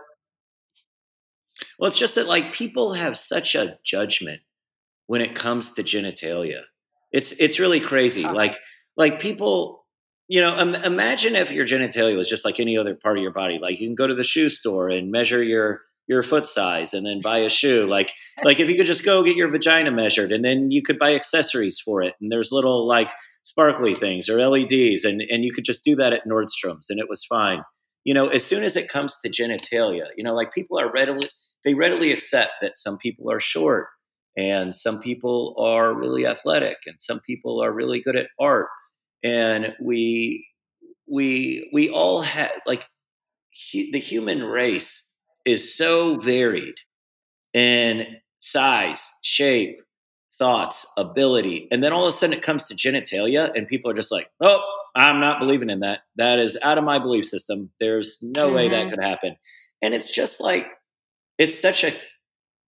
well, it's just that like people have such a judgment when it comes to genitalia. It's it's really crazy. Oh. Like like people you know, um, imagine if your genitalia was just like any other part of your body. Like you can go to the shoe store and measure your your foot size and then buy a shoe. Like like if you could just go get your vagina measured and then you could buy accessories for it. And there's little like sparkly things or LEDs and and you could just do that at Nordstrom's and it was fine. You know, as soon as it comes to genitalia, you know, like people are readily they readily accept that some people are short and some people are really athletic and some people are really good at art and we we we all have like hu- the human race is so varied in size shape thoughts ability and then all of a sudden it comes to genitalia and people are just like oh i'm not believing in that that is out of my belief system there's no mm-hmm. way that mm-hmm. could happen and it's just like it's such a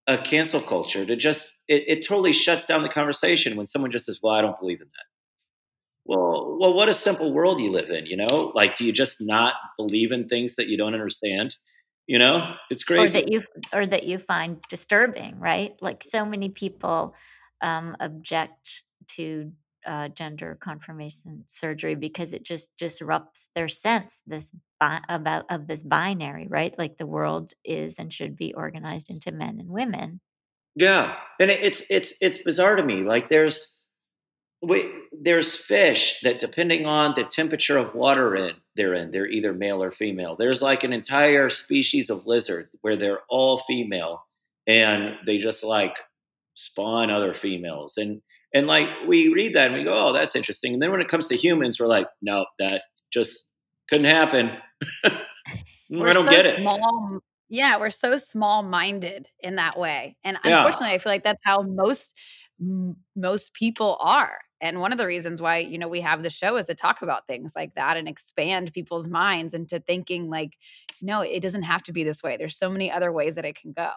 a cancel culture to just it, it totally shuts down the conversation when someone just says well i don't believe in that well, well, what a simple world you live in, you know? Like, do you just not believe in things that you don't understand? You know, it's crazy. Or that you, or that you find disturbing, right? Like, so many people um, object to uh, gender confirmation surgery because it just disrupts their sense this bi- about of this binary, right? Like the world is and should be organized into men and women. Yeah, and it's it's it's bizarre to me. Like, there's we, there's fish that depending on the temperature of water in they're in they're either male or female there's like an entire species of lizard where they're all female and they just like spawn other females and and like we read that and we go oh that's interesting. And then when it comes to humans we're like no that just couldn't happen. I don't so get it. small yeah we're so small minded in that way. And unfortunately yeah. i feel like that's how most most people are. And one of the reasons why you know we have the show is to talk about things like that and expand people's minds into thinking like no it doesn't have to be this way. There's so many other ways that it can go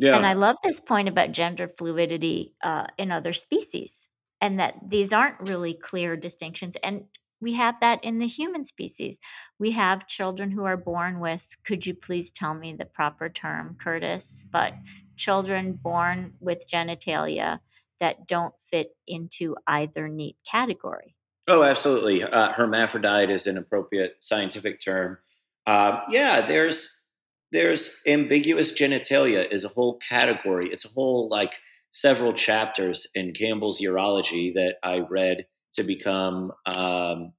yeah and i love this point about gender fluidity uh, in other species and that these aren't really clear distinctions and we have that in the human species we have children who are born with could you please tell me the proper term curtis but children born with genitalia that don't fit into either neat category. Oh, absolutely. Uh, hermaphrodite is an appropriate scientific term. Uh, yeah, there's there's ambiguous genitalia is a whole category. It's a whole like several chapters in Campbell's Urology that I read to become um,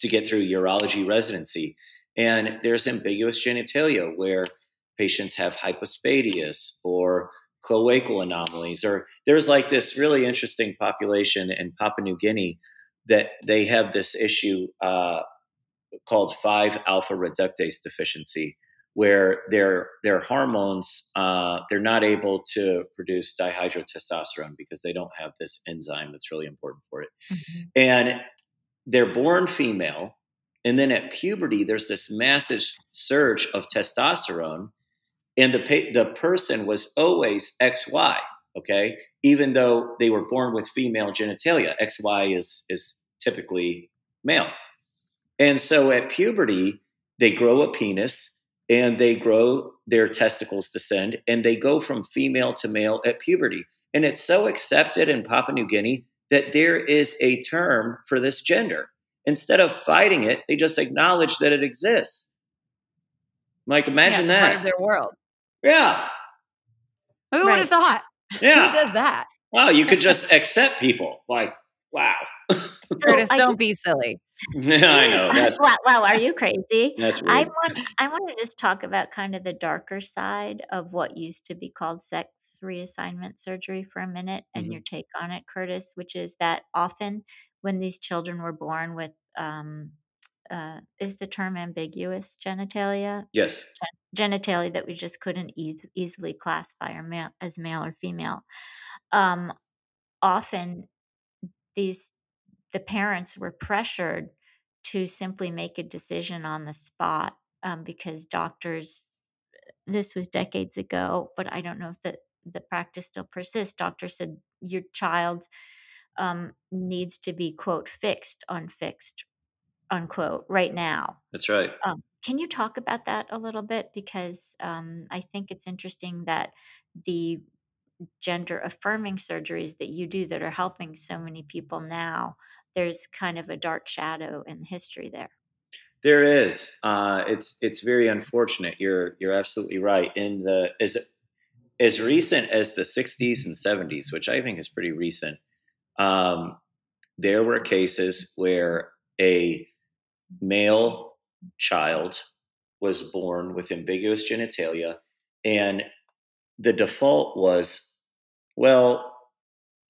to get through urology residency. And there's ambiguous genitalia where patients have hypospadias or cloacal anomalies, or there's like this really interesting population in Papua New Guinea that they have this issue uh, called 5 alpha reductase deficiency, where their their hormones uh, they're not able to produce dihydrotestosterone because they don't have this enzyme that's really important for it, mm-hmm. and they're born female, and then at puberty there's this massive surge of testosterone, and the the person was always XY, okay, even though they were born with female genitalia. XY is is typically male, and so at puberty they grow a penis and they grow their testicles descend and they go from female to male at puberty. And it's so accepted in papua new guinea that there is a term for this gender. Instead of fighting it they just acknowledge that it exists. Like imagine yeah, that part of their world. Yeah. Who right. would have thought? Yeah. Who does that? Wow you could just accept people. Like wow. So Curtis, don't be silly. I know. That's, wow, wow, are you crazy? That's weird. I want I want to just talk about kind of the darker side of what used to be called sex reassignment surgery for a minute and mm-hmm. your take on it, Curtis, which is that often when these children were born with um, uh, is the term ambiguous genitalia? Yes. Gen- genitalia that we just couldn't e- easily classify or as male or female. Um, often these the parents were pressured to simply make a decision on the spot um, because doctors this was decades ago but i don't know if the, the practice still persists. Doctors said your child um, needs to be quote fixed unfixed unquote right now. That's right. Um, can you talk about that a little bit? Because um, i think it's interesting that the gender affirming surgeries that you do that are helping so many people now there's kind of a dark shadow in history there. There is. Uh, it's it's very unfortunate. You're you're absolutely right. In the as as recent as the 60s and 70s, which I think is pretty recent, um, there were cases where a male child was born with ambiguous genitalia, and the default was, well,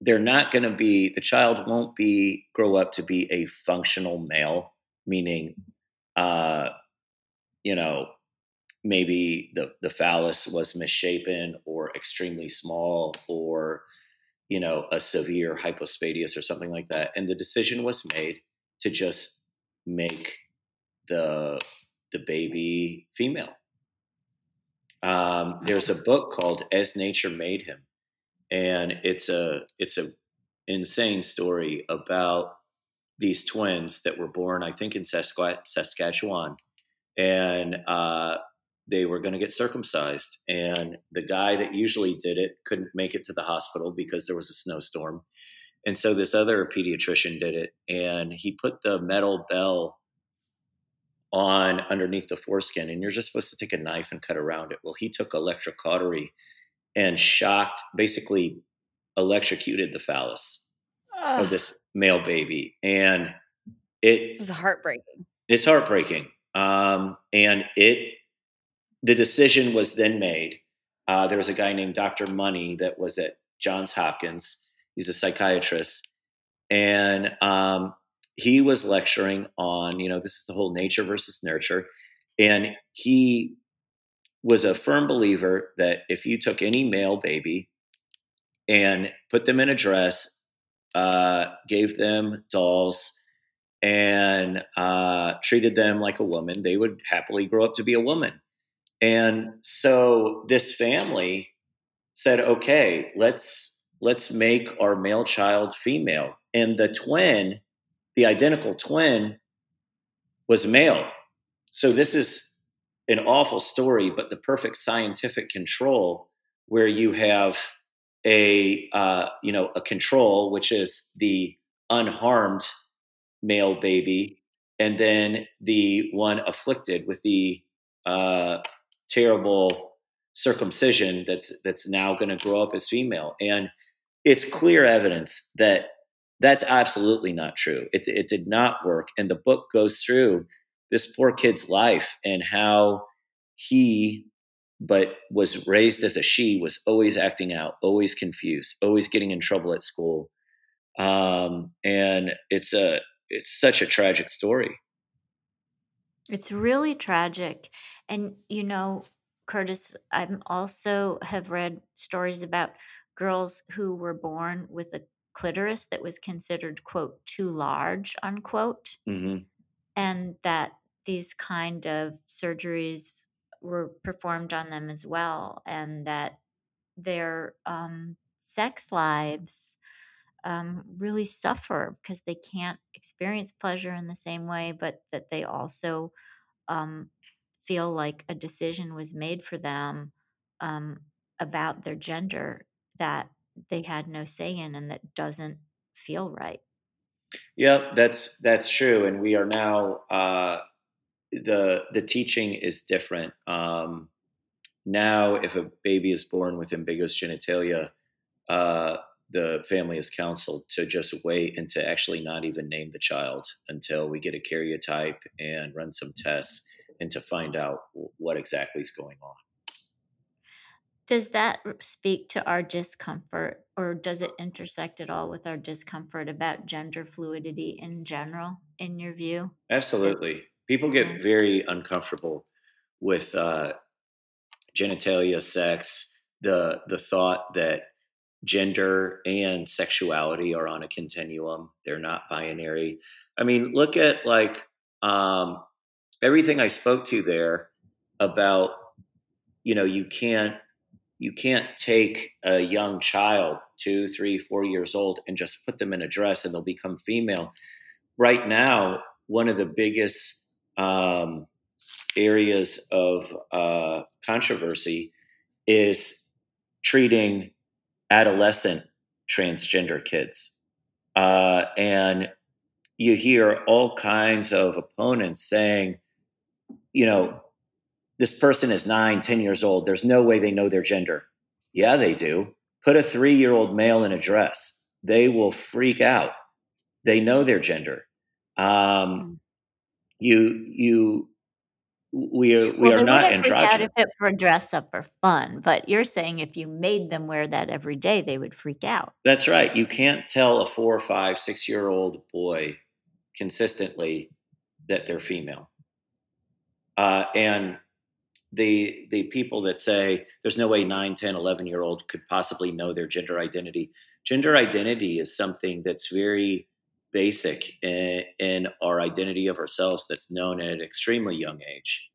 they're not going to be the child won't be grow up to be a functional male meaning uh you know maybe the the phallus was misshapen or extremely small or you know a severe hypospadias or something like that and the decision was made to just make the the baby female. Um, there's a book called as nature made him and it's a it's a insane story about these twins that were born, I think, in Saskatchewan, and uh, they were going to get circumcised. And the guy that usually did it couldn't make it to the hospital because there was a snowstorm, and so this other pediatrician did it, and he put the metal bell on underneath the foreskin, and you're just supposed to take a knife and cut around it. Well, he took electrocautery and shocked, basically electrocuted the phallus Ugh. of this male baby. And it this is heartbreaking. It's heartbreaking. Um, and it the decision was then made. Uh, there was a guy named Dr. Money that was at Johns Hopkins. He's a psychiatrist. And um, he was lecturing on, you know, this is the whole nature versus nurture. And he was a firm believer that if you took any male baby and put them in a dress, uh, gave them dolls, and uh, treated them like a woman, they would happily grow up to be a woman. And so this family said, "Okay, let's let's make our male child female." And the twin, the identical twin, was male. So this is an awful story, but the perfect scientific control where you have a uh, you know a control which is the unharmed male baby, and then the one afflicted with the uh, terrible circumcision that's that's now going to grow up as female, and it's clear evidence that That's absolutely not true. It, it did not work. And the book goes through this poor kid's life and how he, but was raised as a she, was always acting out, always confused, always getting in trouble at school. Um, and it's a it's such a tragic story. It's really tragic. And you know, Curtis, I'm also have read stories about girls who were born with a clitoris that was considered quote too large unquote hmm and that these kind of surgeries were performed on them as well and that their um, sex lives um, really suffer because they can't experience pleasure in the same way but that they also um, feel like a decision was made for them um, about their gender that they had no say in and that doesn't feel right. Yeah, that's that's true, and we are now uh, the the teaching is different. Um, now, if a baby is born with ambiguous genitalia, uh, the family is counseled to just wait and to actually not even name the child until we get a karyotype and run some tests and to find out what exactly is going on. Does that speak to our discomfort, or does it intersect at all with our discomfort about gender fluidity in general, in your view? Absolutely, people get very uncomfortable with uh, genitalia, sex, the the thought that gender and sexuality are on a continuum. They're not binary. I mean, look at like um, everything I spoke to there about. You know, you can't you can't take a young child, two, three, four years old, and just put them in a dress and they'll become female. Right now, one of the biggest um, areas of uh, controversy is treating adolescent transgender kids. Uh, and you hear all kinds of opponents saying, you know, this person is nine, ten years old. There's no way they know their gender. Yeah, they do. Put a three year old male in a dress. They will freak out. They know their gender. Um, you, you, we are, we Well, are not freak out if it were dress up for fun, but you're saying if you made them wear that every day, they would freak out. That's right. You can't tell a four, five, six year old boy consistently that they're female. Uh, and the the people that say there's no way 9 10 11 year old could possibly know their gender identity gender identity is something that's very basic in, in our identity of ourselves that's known at an extremely young age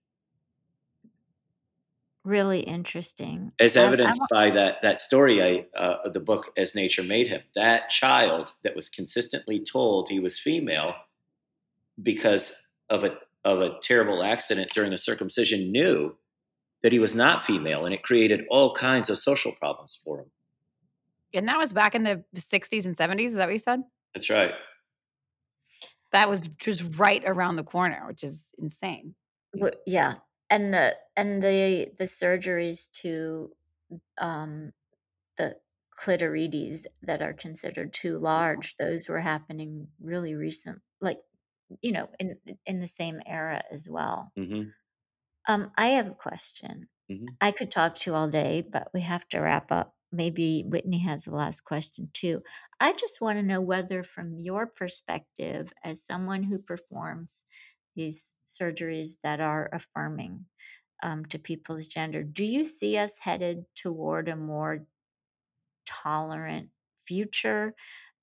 Really interesting. as I, I evidenced by that that story I uh, of the book as nature made him that child that was consistently told he was female because of a of a terrible accident during the circumcision knew that he was not female and it created all kinds of social problems for him And that was back in the 60s and 70s. Is that what you said? that's right That was just right around the corner, which is insane. yeah, and the and the the surgeries to um the clitorides that are considered too large, those were happening really recent, like you know, in in the same era as well. hmm Um, I have a question. hmm I could talk to you all day, but we have to wrap up. Maybe Whitney has the last question too. I just want to know whether, from your perspective, as someone who performs these surgeries that are affirming um, to people's gender, do you see us headed toward a more tolerant future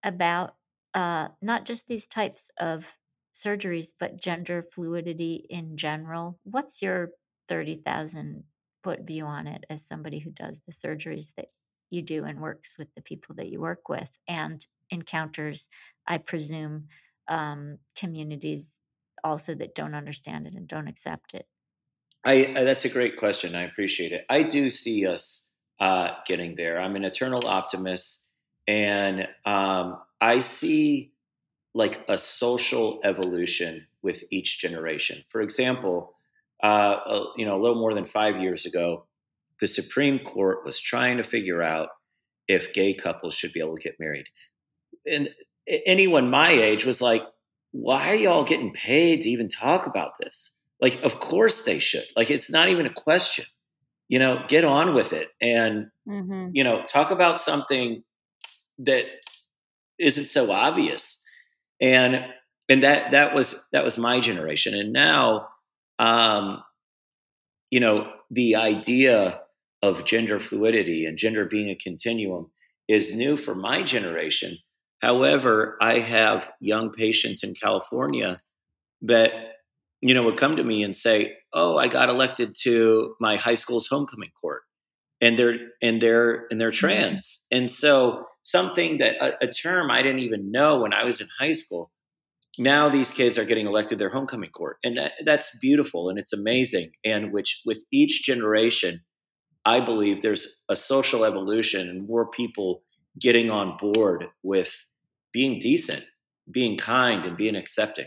about uh, not just these types of surgeries, but gender fluidity in general. What's your 30,000 foot view on it as somebody who does the surgeries that you do and works with the people that you work with and encounters, I presume, um, communities also that don't understand it and don't accept it? I, I that's a great question i appreciate it. I do see us uh, getting there. I'm an eternal optimist and um, i see like a social evolution with each generation. For example uh, uh, you know a little more than five years ago the supreme court was trying to figure out if gay couples should be able to get married and anyone my age was like, why are y'all getting paid to even talk about this? Like, of course they should. Like, it's not even a question. You know, get on with it and, mm-hmm. you know, talk about something that isn't so obvious. And, and that, that was, that was my generation. And now, um, you know, the idea of gender fluidity and gender being a continuum is new for my generation. However, I have young patients in California that you know would come to me and say, "Oh, I got elected to my high school's homecoming court." And they're and they're and they're mm-hmm. trans. And so something that a, a term I didn't even know when I was in high school now these kids are getting elected their homecoming court and that, that's beautiful and it's amazing and which with each generation I believe there's a social evolution and more people getting on board with being decent, being kind, and being accepting.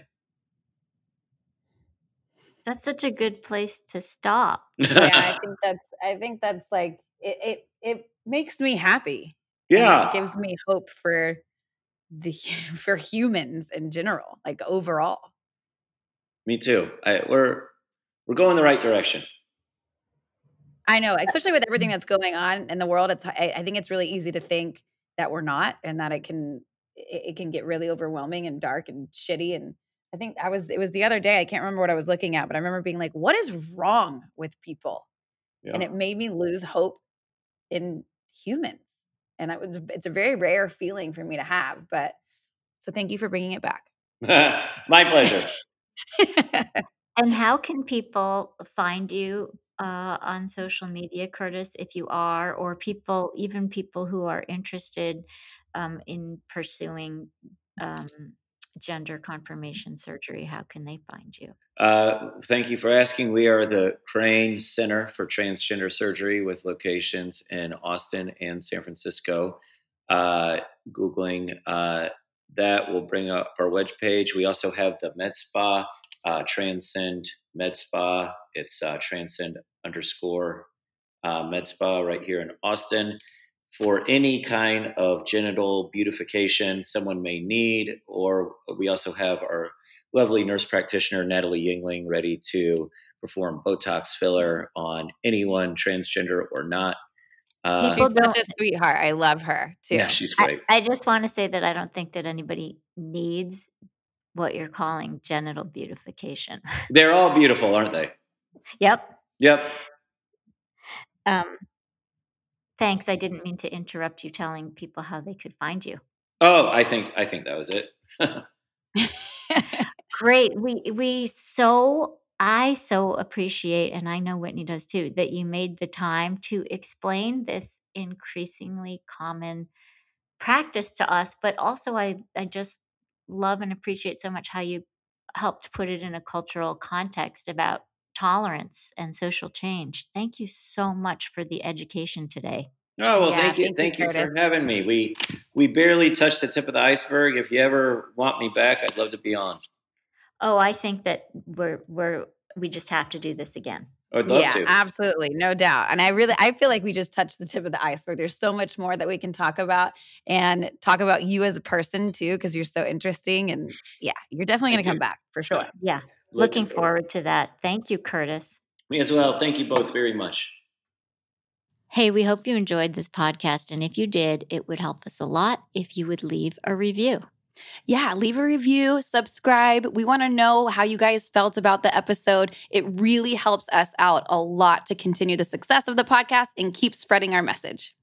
That's such a good place to stop. yeah, I think that's I think that's like it it, it makes me happy. Yeah. it gives me hope for the for humans in general, like overall. Me too. I, we're we're going the right direction. I know, especially with everything that's going on in the world. It's I, I think it's really easy to think that we're not, and that it can it, it can get really overwhelming and dark and shitty. And I think I was it was the other day. I can't remember what I was looking at, but I remember being like, "What is wrong with people?" Yeah. And it made me lose hope in humans. And it was it's a very rare feeling for me to have. But so thank you for bringing it back. My pleasure. and how can people find you uh, on social media, Curtis, if you are, or people, even people who are interested um, in pursuing um, gender confirmation surgery, how can they find you? Uh, thank you for asking. We are the Crane Center for Transgender Surgery with locations in Austin and San Francisco. Uh, Googling uh, that will bring up our web page. We also have the Med Spa uh, Transcend Med Spa. It's uh, Transcend underscore uh, Med Spa right here in Austin. For any kind of genital beautification someone may need, or we also have our lovely nurse practitioner, Natalie Yingling, ready to perform Botox filler on anyone, transgender or not. Uh, she's such a sweetheart. I love her too. Yeah, she's great. I, I, just want to say that I don't think that anybody needs what you're calling genital beautification. They're all beautiful, aren't they? Yep. Yep. Um, thanks. I didn't mean to interrupt you telling people how they could find you. Oh, I think I think that was it. Great. We we so I so appreciate, and I know Whitney does too, that you made the time to explain this increasingly common practice to us. But also, I I just love and appreciate so much how you helped put it in a cultural context about tolerance and social change. Thank you so much for the education today. Oh well, yeah, thank you, thank, you, you for having me. We we barely touched the tip of the iceberg. If you ever want me back, I'd love to be on. Oh, I think that we're we're we just have to do this again. yeah, to. absolutely, no doubt. And I really, I feel like we just touched the tip of the iceberg. There's so much more that we can talk about and talk about you as a person too, because you're so interesting. And yeah, you're definitely going to come back for sure. Yeah, looking forward to that. Thank you, Curtis. Me as well. Thank you both very much. Hey, we hope you enjoyed this podcast. And if you did, it would help us a lot if you would leave a review. Yeah, leave a review, subscribe. We want to know how you guys felt about the episode. It really helps us out a lot to continue the success of the podcast and keep spreading our message.